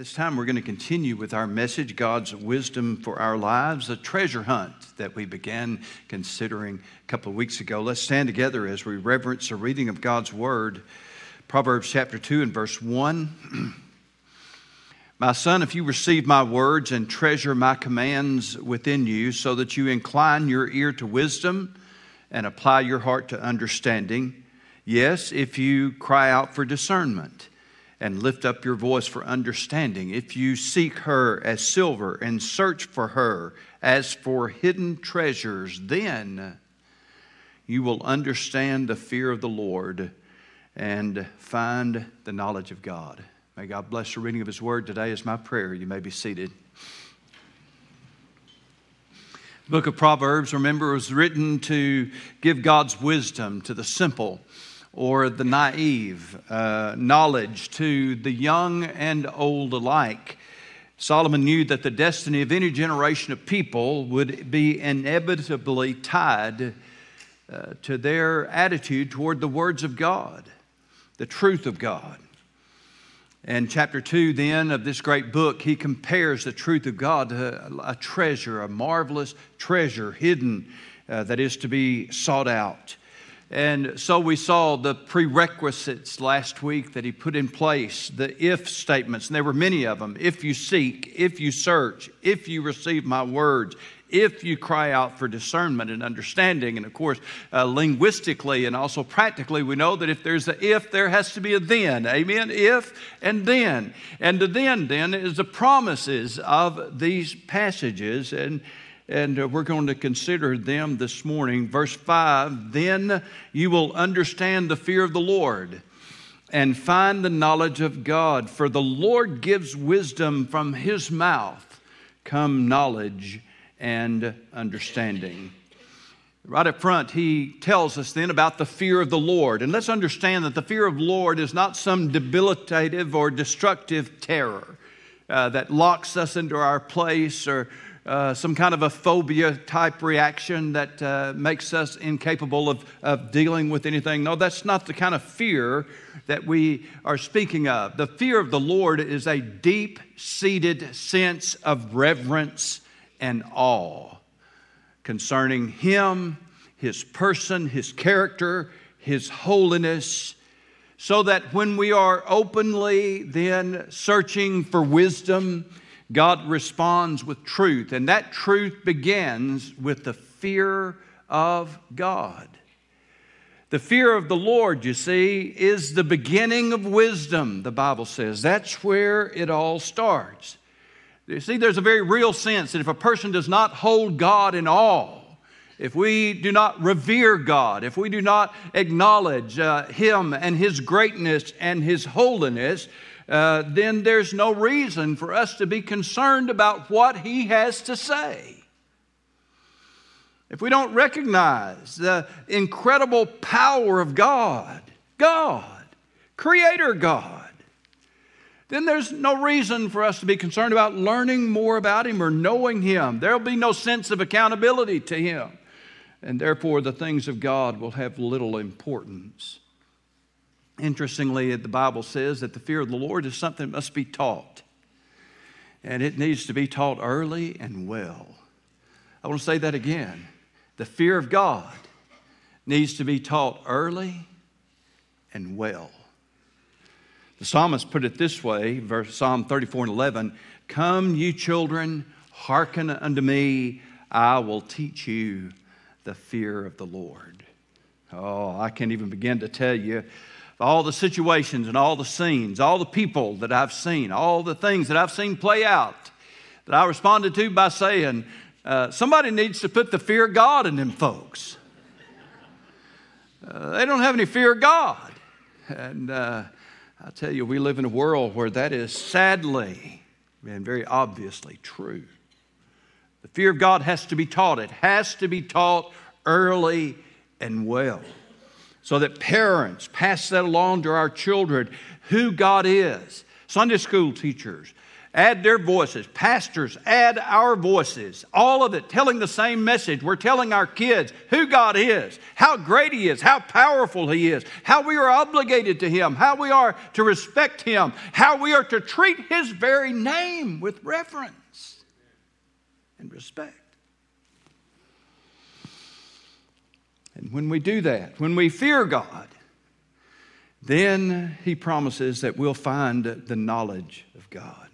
This time we're going to continue with our message, God's wisdom for our lives, a treasure hunt that we began considering a couple of weeks ago. Let's stand together as we reverence a reading of God's word. Proverbs chapter 2 and verse 1. My son, if you receive my words and treasure my commands within you, so that you incline your ear to wisdom and apply your heart to understanding, yes, if you cry out for discernment and lift up your voice for understanding. If you seek her as silver and search for her as for hidden treasures, then you will understand the fear of the Lord and find the knowledge of God. May God bless the reading of His word today, is my prayer. You may be seated. The book of Proverbs, remember, it was written to give God's wisdom to the simple or the naive, uh, knowledge to the young and old alike. Solomon knew that the destiny of any generation of people would be inevitably tied uh, to their attitude toward the words of God, the truth of God. And chapter 2, then, of this great book, he compares the truth of God to a treasure, a marvelous treasure hidden uh, that is to be sought out. And so we saw the prerequisites last week that he put in place, the if statements, and there were many of them. If you seek, if you search, if you receive my words, if you cry out for discernment and understanding. And of course, uh, linguistically and also practically, we know that if there's a if, there has to be a then. Amen? If and then. And the then, then, is the promises of these passages. And and uh, we're going to consider them this morning. Verse 5 Then you will understand the fear of the Lord and find the knowledge of God, for the Lord gives wisdom from his mouth, come knowledge and understanding. Right up front, he tells us then about the fear of the Lord. And let's understand that the fear of the Lord is not some debilitative or destructive terror uh, that locks us into our place or uh, some kind of a phobia type reaction that uh, makes us incapable of, of dealing with anything. No, that's not the kind of fear that we are speaking of. The fear of the Lord is a deep seated sense of reverence and awe concerning Him, His person, His character, His holiness. So that when we are openly then searching for wisdom, God responds with truth, and that truth begins with the fear of God. The fear of the Lord, you see, is the beginning of wisdom, the Bible says. That's where it all starts. You see, there's a very real sense that if a person does not hold God in awe, if we do not revere God, if we do not acknowledge uh, Him and His greatness and His holiness, uh, then there's no reason for us to be concerned about what he has to say. If we don't recognize the incredible power of God, God, Creator God, then there's no reason for us to be concerned about learning more about Him or knowing Him. There'll be no sense of accountability to Him. And therefore, the things of God will have little importance. Interestingly, the Bible says that the fear of the Lord is something that must be taught. And it needs to be taught early and well. I want to say that again. The fear of God needs to be taught early and well. The psalmist put it this way, verse Psalm 34 and 11 Come, you children, hearken unto me, I will teach you the fear of the Lord. Oh, I can't even begin to tell you all the situations and all the scenes, all the people that I've seen, all the things that I've seen play out, that I responded to by saying, uh, somebody needs to put the fear of God in them folks. Uh, they don't have any fear of God. And uh, I tell you, we live in a world where that is sadly and very obviously true. The fear of God has to be taught, it has to be taught early and well so that parents pass that along to our children who God is. Sunday school teachers add their voices. Pastors, add our voices. All of it telling the same message. We're telling our kids who God is, how great He is, how powerful He is, how we are obligated to Him, how we are to respect Him, how we are to treat His very name with reverence and respect. And when we do that, when we fear God, then He promises that we'll find the knowledge of God.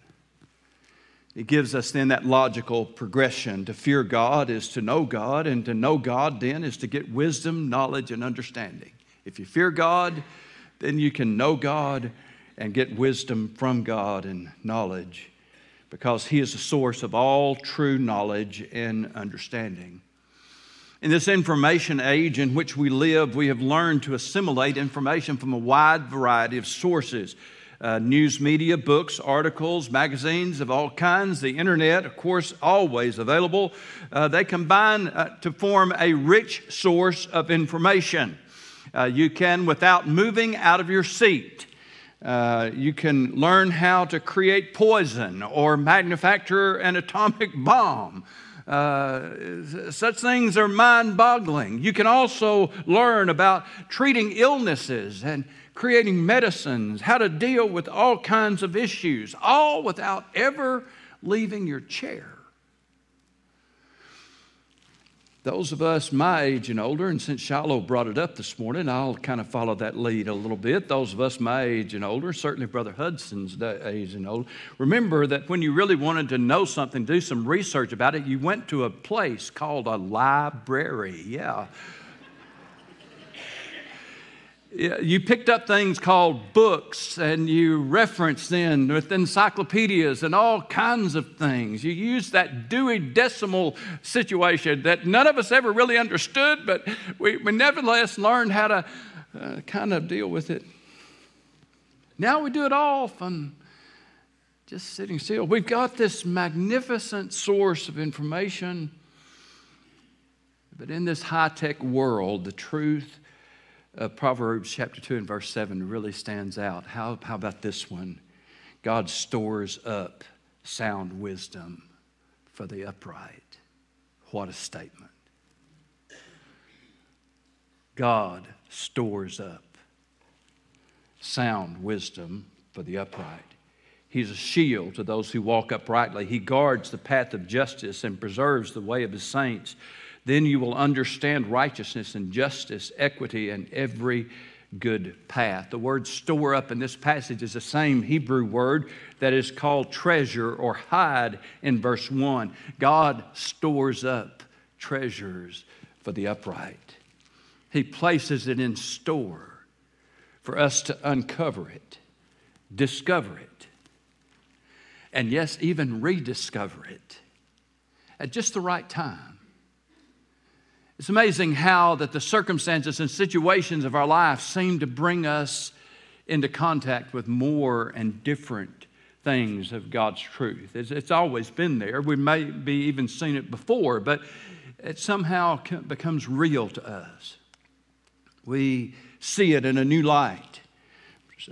It gives us then that logical progression. To fear God is to know God, and to know God then is to get wisdom, knowledge, and understanding. If you fear God, then you can know God and get wisdom from God and knowledge because He is the source of all true knowledge and understanding. In this information age in which we live, we have learned to assimilate information from a wide variety of sources uh, news media, books, articles, magazines of all kinds, the internet, of course, always available. Uh, they combine uh, to form a rich source of information. Uh, you can, without moving out of your seat, uh, you can learn how to create poison or manufacture an atomic bomb. Uh, such things are mind boggling. You can also learn about treating illnesses and creating medicines, how to deal with all kinds of issues, all without ever leaving your chair. Those of us my age and older, and since Shiloh brought it up this morning, I'll kind of follow that lead a little bit. Those of us my age and older, certainly Brother Hudson's age and older, remember that when you really wanted to know something, do some research about it, you went to a place called a library. Yeah you picked up things called books and you referenced then with encyclopedias and all kinds of things. You used that Dewey Decimal situation that none of us ever really understood, but we, we nevertheless learned how to uh, kind of deal with it. Now we do it all from just sitting still. We've got this magnificent source of information, but in this high tech world, the truth uh, Proverbs chapter 2 and verse 7 really stands out. How, how about this one? God stores up sound wisdom for the upright. What a statement. God stores up sound wisdom for the upright. He's a shield to those who walk uprightly. He guards the path of justice and preserves the way of his saints. Then you will understand righteousness and justice, equity, and every good path. The word store up in this passage is the same Hebrew word that is called treasure or hide in verse 1. God stores up treasures for the upright, He places it in store for us to uncover it, discover it, and yes, even rediscover it at just the right time. It's amazing how that the circumstances and situations of our life seem to bring us into contact with more and different things of God's truth. It's, it's always been there. We may be even seen it before, but it somehow becomes real to us. We see it in a new light.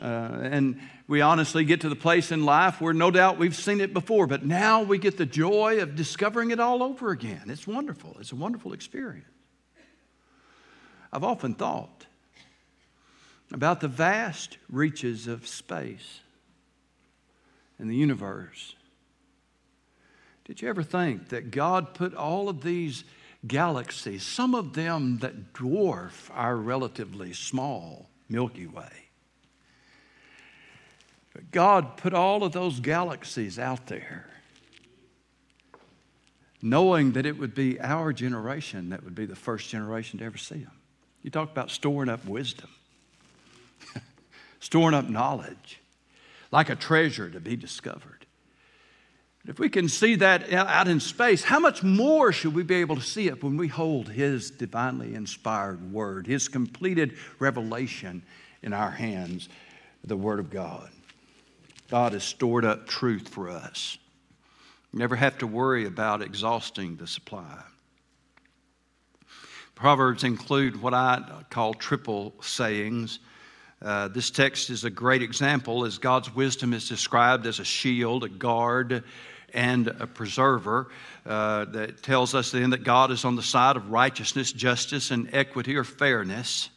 Uh, and we honestly get to the place in life where no doubt we've seen it before, but now we get the joy of discovering it all over again. It's wonderful. It's a wonderful experience. I've often thought about the vast reaches of space and the universe. Did you ever think that God put all of these galaxies, some of them that dwarf our relatively small Milky Way? But God put all of those galaxies out there, knowing that it would be our generation that would be the first generation to ever see them. You talk about storing up wisdom, storing up knowledge, like a treasure to be discovered. If we can see that out in space, how much more should we be able to see it when we hold His divinely inspired Word, His completed revelation in our hands, the Word of God? God has stored up truth for us. never have to worry about exhausting the supply. Proverbs include what I call triple sayings. Uh, this text is a great example as God's wisdom is described as a shield, a guard, and a preserver. Uh, that tells us then that God is on the side of righteousness, justice, and equity or fairness.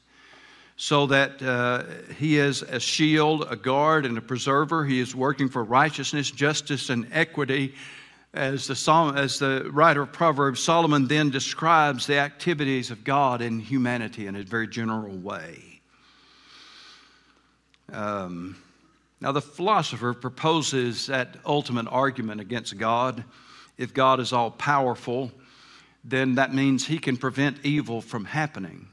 So that uh, He is a shield, a guard, and a preserver. He is working for righteousness, justice, and equity. As the, Psalm, as the writer of Proverbs, Solomon then describes the activities of God in humanity in a very general way. Um, now, the philosopher proposes that ultimate argument against God. If God is all powerful, then that means he can prevent evil from happening.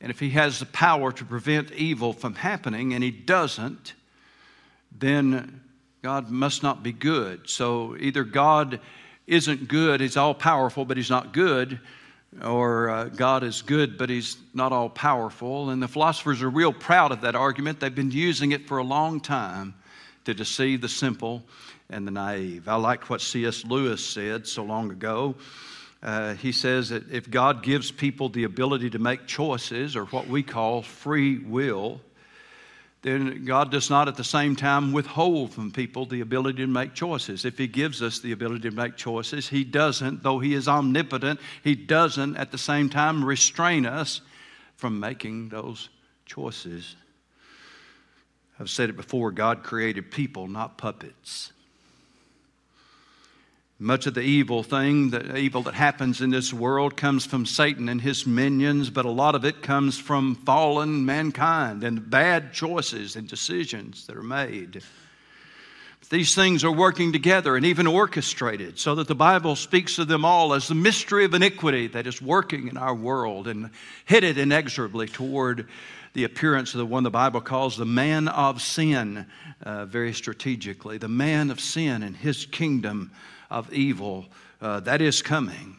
And if he has the power to prevent evil from happening and he doesn't, then God must not be good. So either God isn't good, he's all powerful, but he's not good, or uh, God is good, but He's not all powerful. And the philosophers are real proud of that argument. They've been using it for a long time to deceive the simple and the naive. I like what C.S. Lewis said so long ago. Uh, he says that if God gives people the ability to make choices, or what we call free will, then God does not at the same time withhold from people the ability to make choices. If He gives us the ability to make choices, He doesn't, though He is omnipotent, He doesn't at the same time restrain us from making those choices. I've said it before God created people, not puppets. Much of the evil thing, the evil that happens in this world, comes from Satan and his minions, but a lot of it comes from fallen mankind and bad choices and decisions that are made. These things are working together and even orchestrated so that the Bible speaks of them all as the mystery of iniquity that is working in our world and headed inexorably toward the appearance of the one the Bible calls the man of sin, uh, very strategically. The man of sin and his kingdom of evil uh, that is coming.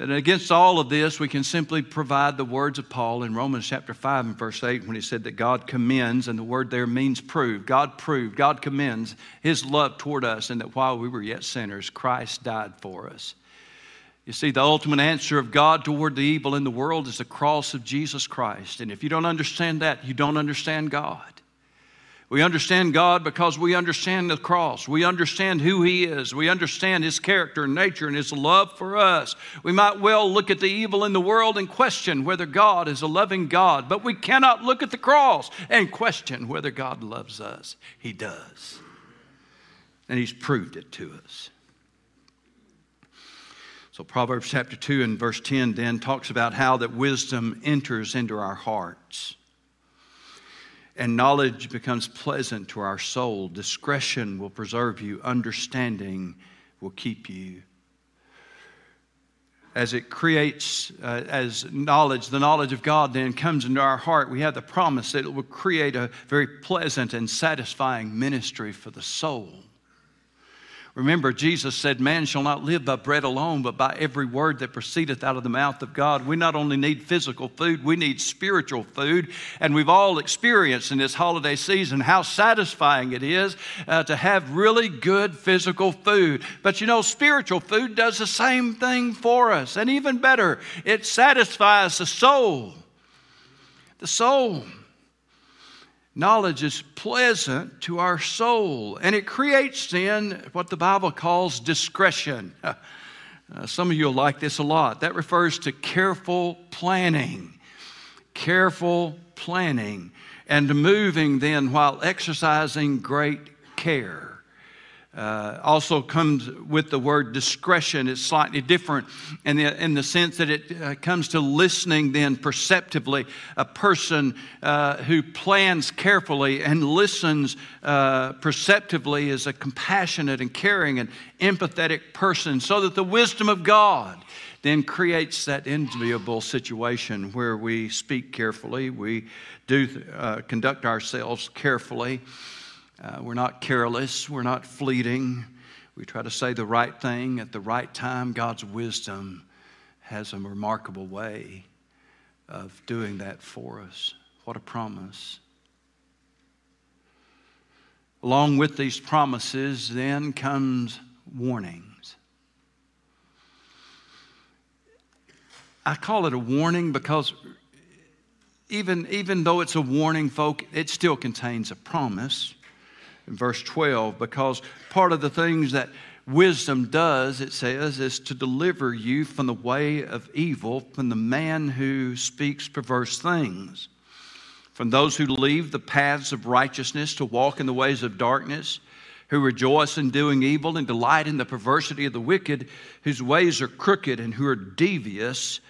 And against all of this, we can simply provide the words of Paul in Romans chapter 5 and verse 8 when he said that God commends, and the word there means prove. God proved, God commends his love toward us, and that while we were yet sinners, Christ died for us. You see, the ultimate answer of God toward the evil in the world is the cross of Jesus Christ. And if you don't understand that, you don't understand God. We understand God because we understand the cross. We understand who He is. We understand His character and nature and His love for us. We might well look at the evil in the world and question whether God is a loving God, but we cannot look at the cross and question whether God loves us. He does. And He's proved it to us. So, Proverbs chapter 2 and verse 10 then talks about how that wisdom enters into our hearts and knowledge becomes pleasant to our soul. Discretion will preserve you, understanding will keep you. As it creates, uh, as knowledge, the knowledge of God then comes into our heart, we have the promise that it will create a very pleasant and satisfying ministry for the soul. Remember, Jesus said, Man shall not live by bread alone, but by every word that proceedeth out of the mouth of God. We not only need physical food, we need spiritual food. And we've all experienced in this holiday season how satisfying it is uh, to have really good physical food. But you know, spiritual food does the same thing for us. And even better, it satisfies the soul. The soul. Knowledge is pleasant to our soul, and it creates then what the Bible calls discretion. Uh, some of you will like this a lot. That refers to careful planning. Careful planning and moving then while exercising great care. Uh, also comes with the word discretion. It's slightly different in the, in the sense that it uh, comes to listening then perceptively. A person uh, who plans carefully and listens uh, perceptively is a compassionate and caring and empathetic person, so that the wisdom of God then creates that enviable situation where we speak carefully, we do uh, conduct ourselves carefully. Uh, we're not careless, we're not fleeting. We try to say the right thing at the right time. God's wisdom has a remarkable way of doing that for us. What a promise. Along with these promises, then comes warnings. I call it a warning because even, even though it's a warning, folk, it still contains a promise in verse 12 because part of the things that wisdom does, it says, is to deliver you from the way of evil, from the man who speaks perverse things, from those who leave the paths of righteousness to walk in the ways of darkness, who rejoice in doing evil and delight in the perversity of the wicked, whose ways are crooked and who are devious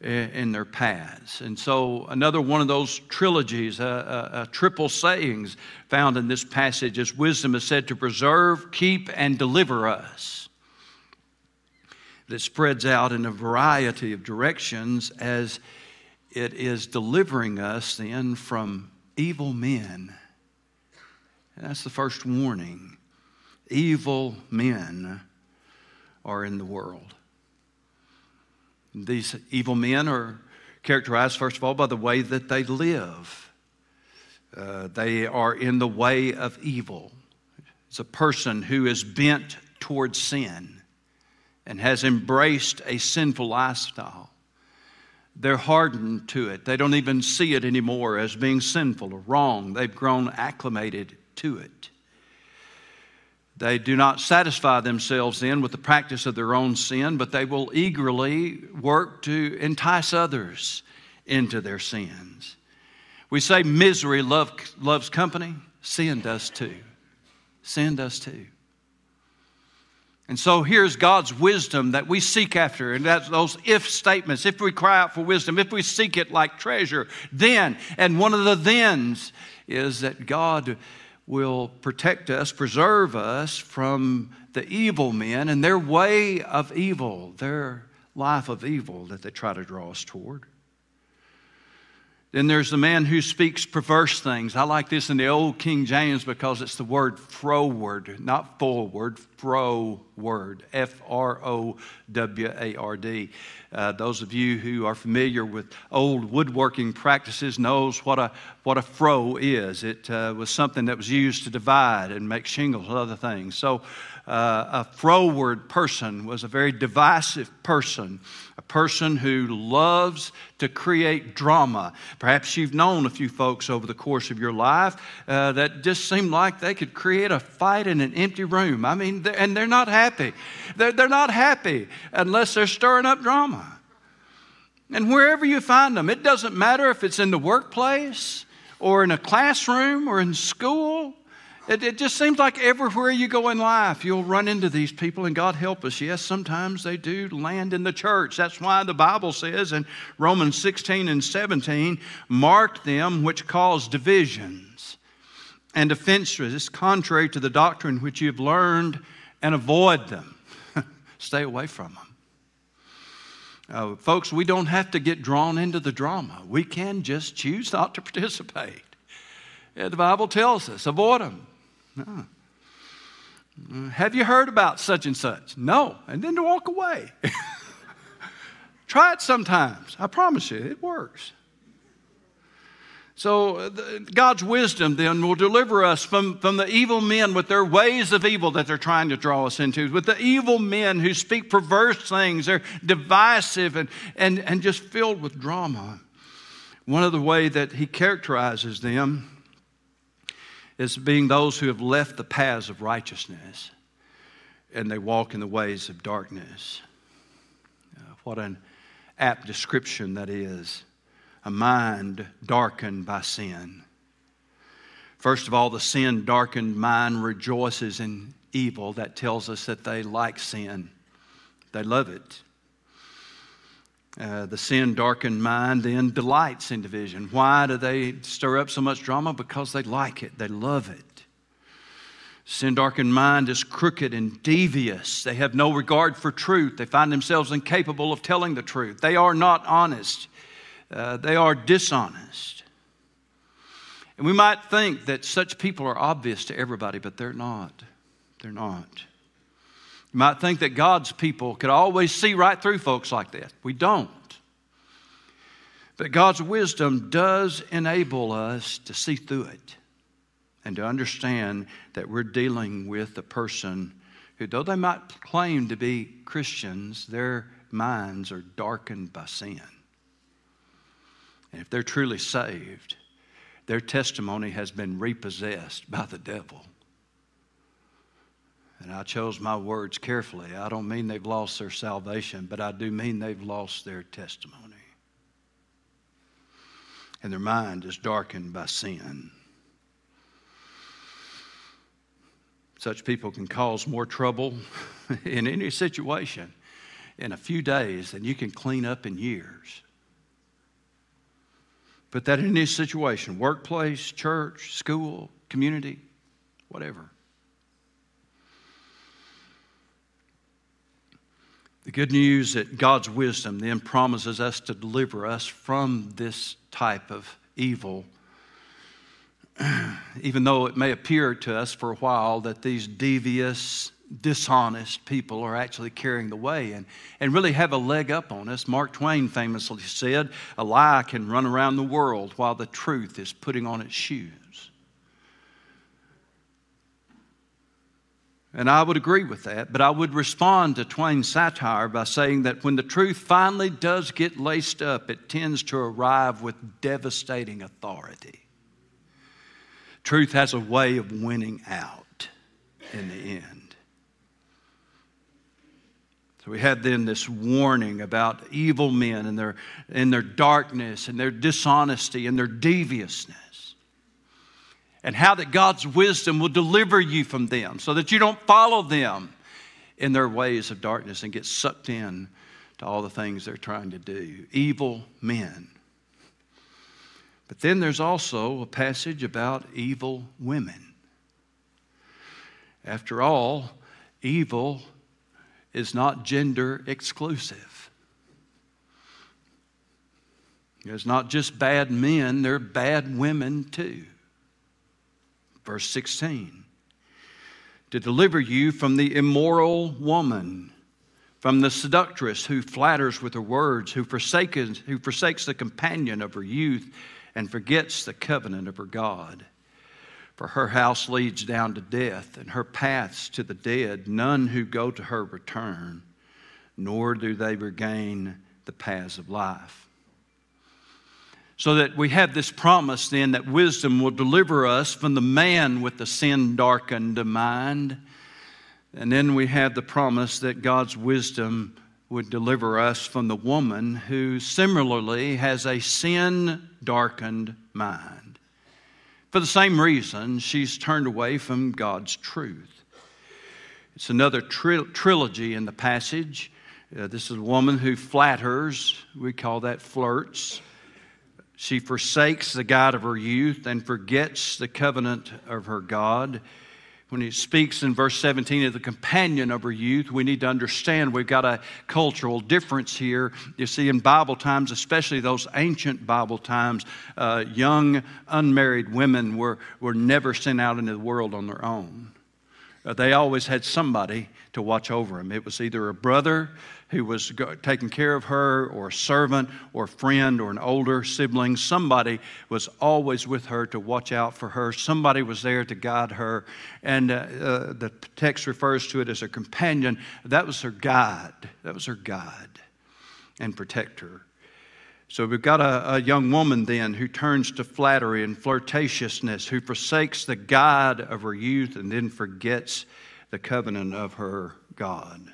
in their paths. And so, another one of those trilogies, a, triple sayings found in this passage is wisdom is said to preserve, keep, and deliver us. That spreads out in a variety of directions as it is delivering us then from evil men. And that's the first warning. Evil men are in the world. These evil men are characterized, first of all, by the way that they live. Uh, they are in the way of evil. It's a person who is bent towards sin and has embraced a sinful lifestyle. They're hardened to it. They don't even see it anymore as being sinful or wrong. They've grown acclimated to it. They do not satisfy themselves then with the practice of their own sin, but they will eagerly work to entice others into their sins. We say misery love, loves company, sin does too. Sin does too. And so here's God's wisdom that we seek after, and that's those if statements. If we cry out for wisdom, if we seek it like treasure, then, and one of the thens is that God will protect us, preserve us from the evil men and their way of evil, their life of evil that they try to draw us toward. Then there's the man who speaks perverse things. I like this in the old King James because it's the word froward, not forward, fro word, F R O W A R D. Uh, those of you who are familiar with old woodworking practices knows what a what a froe is. It uh, was something that was used to divide and make shingles and other things. So uh, a froward person was a very divisive person, person who loves to create drama. Perhaps you've known a few folks over the course of your life uh, that just seem like they could create a fight in an empty room. I mean, they're, and they're not happy. They're, they're not happy unless they're stirring up drama. And wherever you find them, it doesn't matter if it's in the workplace or in a classroom or in school it, it, just seems like everywhere you go in life, you'll run into these people, and God help us. Yes, sometimes they do land in the church. That's why the Bible says in Romans 16 and 17, mark them which cause divisions and offenses, contrary to the doctrine which you have learned, and avoid them. Stay away from them. Uh, folks, we don't have to get drawn into the drama. We can just choose not to participate. The Bible tells us avoid them. No. Have you heard about such and such? No. And then to walk away. Try it sometimes. I promise you, it works. So, uh, God's wisdom then will deliver us from, from the evil men with their ways of evil that they're trying to draw us into, with the evil men who speak perverse things. They're divisive and, and, and just filled with drama. One of the way that he characterizes them as being those who have left the paths of righteousness and they walk in the ways of darkness. Uh, what an apt description that is a mind darkened by sin. First of all, the sin darkened mind rejoices in evil. That tells us that they like sin, they love it. Uh, the sin darkened mind then delights in division. Why do they stir up so much drama? Because they like it, they love it. Sin darkened mind is crooked and devious. They have no regard for truth. They find themselves incapable of telling the truth. They are not honest, uh, they are dishonest. And we might think that such people are obvious to everybody, but they're not. They're not. You might think that God's people could always see right through folks like that. We don't. But God's wisdom does enable us to see through it and to understand that we're dealing with a person who, though they might claim to be Christians, their minds are darkened by sin. And if they're truly saved, their testimony has been repossessed by the devil. And I chose my words carefully. I don't mean they've lost their salvation, but I do mean they've lost their testimony. And their mind is darkened by sin. Such people can cause more trouble in any situation in a few days than you can clean up in years. Put that in any situation workplace, church, school, community, whatever. The good news that God's wisdom then promises us to deliver us from this type of evil, even though it may appear to us for a while that these devious, dishonest people are actually carrying the way and, and really have a leg up on us. Mark Twain famously said, A lie can run around the world while the truth is putting on its shoes. And I would agree with that, but I would respond to Twain's satire by saying that when the truth finally does get laced up, it tends to arrive with devastating authority. Truth has a way of winning out in the end. So we had then this warning about evil men and their, and their darkness and their dishonesty and their deviousness and how that God's wisdom will deliver you from them so that you don't follow them in their ways of darkness and get sucked in to all the things they're trying to do. Evil men. But then there's also a passage about evil women. After all, evil is not gender exclusive. There's not just bad men, there are bad women too. Verse 16 to deliver you from the immoral woman, from the seductress who flatters with her words, who forsakes, who forsakes the companion of her youth and forgets the covenant of her God. For her house leads down to death, and her paths to the dead. None who go to her return, nor do they regain the paths of life. So that we have this promise then that wisdom will deliver us from the man with the sin darkened mind. And then we have the promise that God's wisdom would deliver us from the woman who similarly has a sin darkened mind. For the same reason, she's turned away from God's truth. It's another tri- trilogy in the passage. Uh, this is a woman who flatters, we call that flirts. She forsakes the God of her youth and forgets the covenant of her God. When he speaks in verse 17 of the companion of her youth, we need to understand we've got a cultural difference here. You see, in Bible times, especially those ancient Bible times, uh, young unmarried women were, were never sent out into the world on their own. Uh, they always had somebody to watch over them. It was either a brother who was taking care of her, or a servant, or a friend, or an older sibling. Somebody was always with her to watch out for her. Somebody was there to guide her. And uh, uh, the text refers to it as a companion. That was her guide. That was her guide and protector. So we've got a, a, young woman then who turns to flattery and flirtatiousness, who forsakes the God of her youth and then forgets the covenant of her God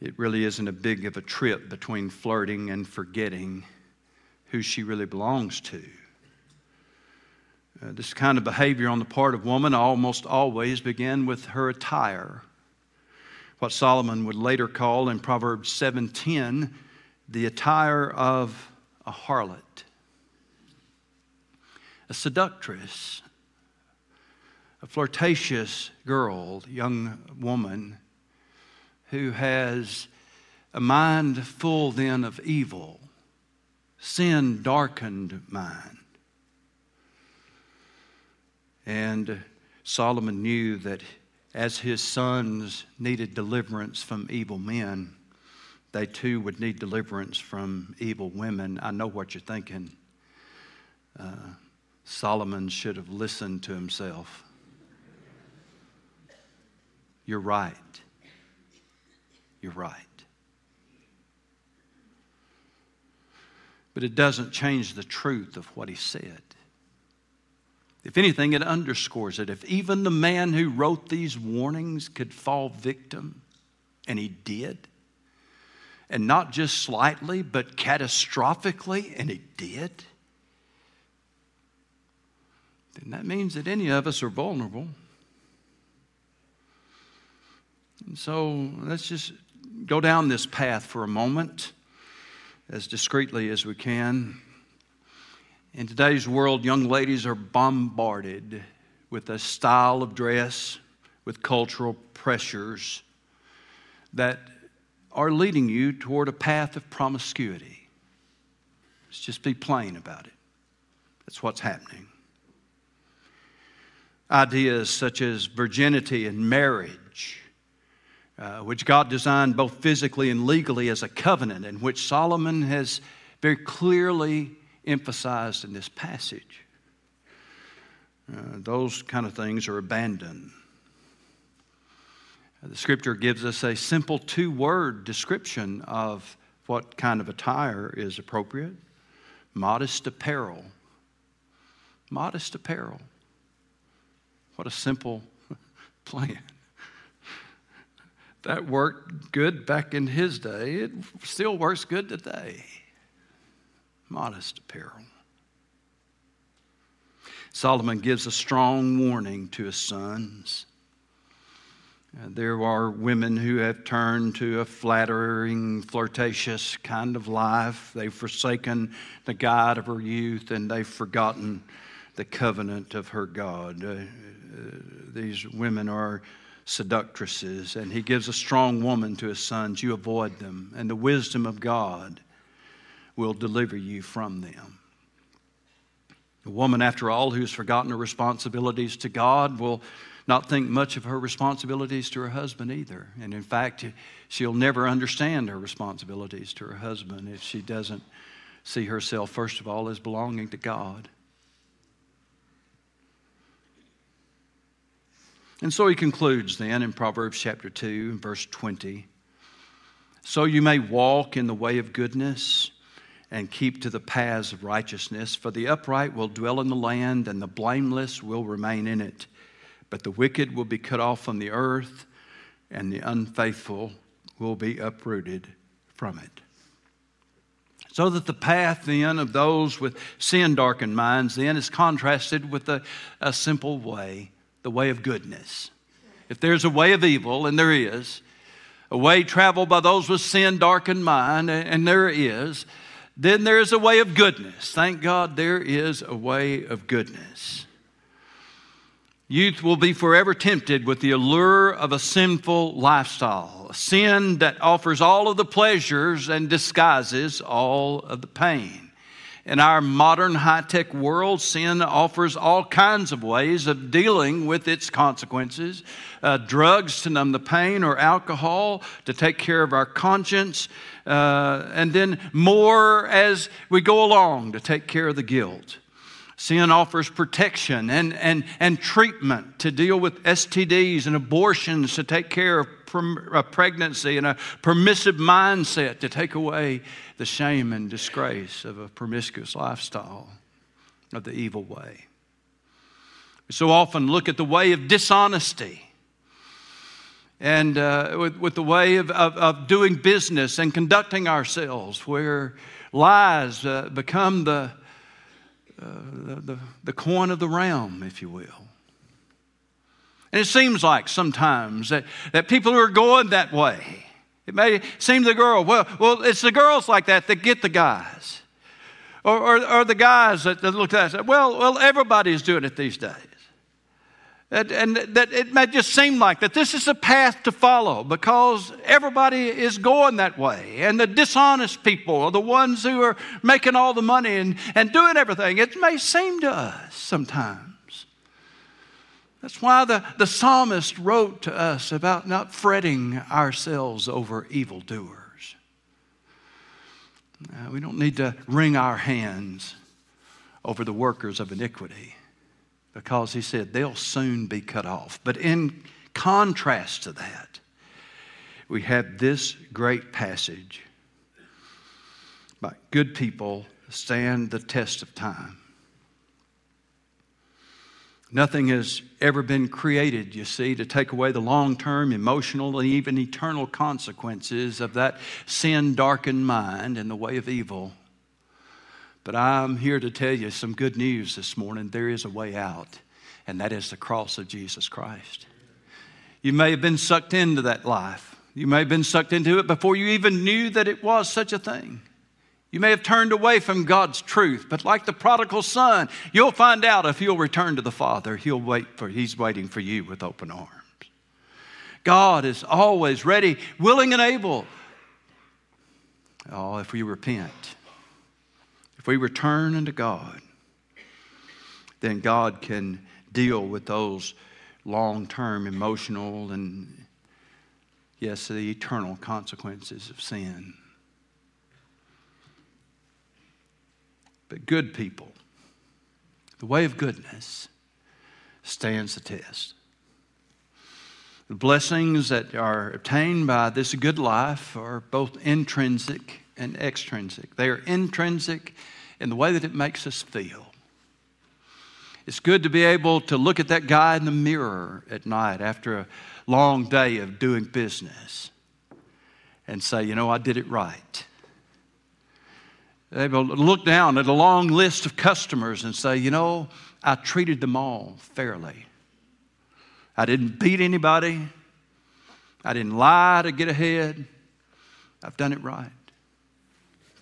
it really isn't a big of a trip between flirting and forgetting who she really belongs to. Uh, this kind of behavior on the part of woman almost always began with her attire. What Solomon would later call in Proverbs 7:10 the attire of a harlot. A seductress, a flirtatious girl, young woman who has a mind full then of evil, sin darkened mind. And Solomon knew that as his sons needed deliverance from evil men, they too would need deliverance from evil women. I know what you're thinking. Uh, Solomon should have listened to himself. You're right. You're right. but it doesn't change the truth of what he said. If anything, it underscores it. If even the man who wrote these warnings could fall victim, and he did, and not just slightly, but catastrophically, and he did, then that means that any of us are vulnerable. And so let's just go down this path for a moment as discreetly as we can. In today's world, young ladies are bombarded with a style of dress, with cultural pressures that are leading you toward a path of promiscuity. Let's just be plain about it. That's what's happening. Ideas such as virginity and marriage, uh, which God designed both physically and legally as a covenant, and which Solomon has very clearly emphasized in this passage. Uh, those kind of things are abandoned. The scripture gives us a simple two word description of what kind of attire is appropriate modest apparel. Modest apparel. What a simple plan. That worked good back in his day. It still works good today modest apparel. Solomon gives a strong warning to his sons. Uh, there are women who have turned to a flattering, flirtatious kind of life. They've forsaken the God of her youth and they've forgotten the covenant of her God. Uh, uh, these women are seductresses, and he gives a strong woman to his sons. You avoid them, and the wisdom of God will deliver you from them. A woman, after all, who's forgotten her responsibilities to God will not think much of her responsibilities to her husband either. And in fact, she'll never understand her responsibilities to her husband if she doesn't see herself, first of all, as belonging to God. And so he concludes then in Proverbs chapter 2, verse 20. So you may walk in the way of goodness and keep to the paths of righteousness. For the upright will dwell in the land, and the blameless will remain in it. But the wicked will be cut off from the earth, and the unfaithful will be uprooted from it. So that the path then of those with sin darkened minds then is contrasted with a, a simple way, the way of goodness. If there's a way of evil, and there is, a way traveled by those with sin darkened mind, and there is, then there is a way of goodness. Thank God there is a way of goodness. Youth will be forever tempted with the allure of a sinful lifestyle, a sin that offers all of the pleasures and disguises all of the pain. In our modern high tech world, sin offers all kinds of ways of dealing with its consequences uh, drugs to numb the pain, or alcohol to take care of our conscience, uh, and then more as we go along to take care of the guilt. Sin offers protection and, and, and treatment to deal with STDs and abortions to take care of a pregnancy and a permissive mindset to take away the shame and disgrace of a promiscuous lifestyle of the evil way. We so often look at the way of dishonesty and uh, with, with the way of, of, of, doing business and conducting ourselves where lies uh, become the, the, the, coin of the realm, if you will. And it seems like sometimes that, that people who are going that way, it may seem the girl, well, well, it's the girls like that that get the guys. Or, or, or the guys that, that look at that and say, well, well, everybody's doing it these days. And, that it may just seem like that this is a path to follow because everybody is going that way. And the dishonest people are the ones who are making all the money and, and doing everything. It may seem to us sometimes. That's why the, the psalmist wrote to us about not fretting ourselves over evildoers. Uh, we don't need to wring our hands over the workers of iniquity because he said they'll soon be cut off. But in contrast to that, we have this great passage by good people stand the test of time. Nothing has ever been created, you see, to take away the long term emotional and even eternal consequences of that sin darkened mind and the way of evil. But I'm here to tell you some good news this morning. There is a way out, and that is the cross of Jesus Christ. You may have been sucked into that life. You may have been sucked into it before you even knew that it was such a thing. You may have turned away from God's truth, but like the prodigal son, you'll find out if you'll return to the Father, he'll wait for he's waiting for you with open arms. God is always ready, willing and able. Oh, if we repent, if we return unto God, then God can deal with those long-term emotional and yes, the eternal consequences of sin. But good people, the way of goodness stands the test. The blessings that are obtained by this good life are both intrinsic and extrinsic. They are intrinsic in the way that it makes us feel. It's good to be able to look at that guy in the mirror at night after a long day of doing business and say, you know, I did it right. They will look down at a long list of customers and say, you know, I treated them all fairly. I didn't beat anybody. I didn't lie to get ahead. I've done it right.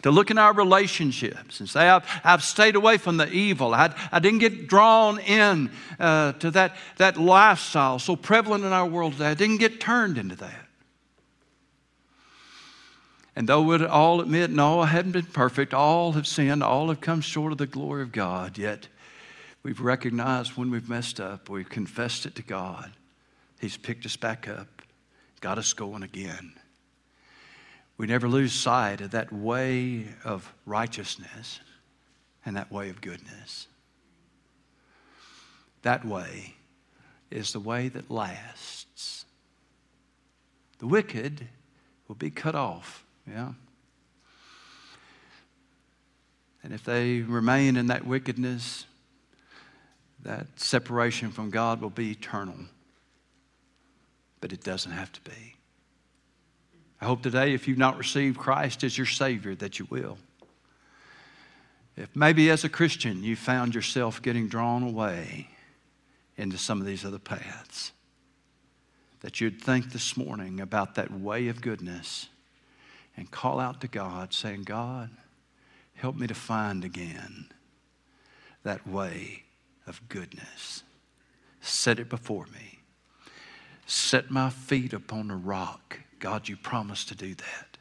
To look in our relationships and say, I've, I've stayed away from the evil. I, I didn't get drawn in uh, to that, that lifestyle so prevalent in our world today. I didn't get turned into that. And though we'd all admit, no, I hadn't been perfect, all have sinned, all have come short of the glory of God, yet we've recognized when we've messed up, we've confessed it to God. He's picked us back up, got us going again. We never lose sight of that way of righteousness and that way of goodness. That way is the way that lasts. The wicked will be cut off yeah. And if they remain in that wickedness, that separation from God will be eternal. But it doesn't have to be. I hope today, if you've not received Christ as your Savior, that you will. If maybe as a Christian you found yourself getting drawn away into some of these other paths, that you'd think this morning about that way of goodness and call out to God, saying, God, help me to find again that way of goodness. Set it before me. Set my feet upon a rock. God, you promised to do that.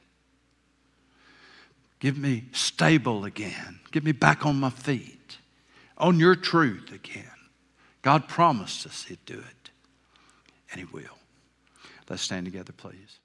Give me stable again. Give me back on my feet, on your truth again. God promised us He'd do it, and He will. Let's stand together, please.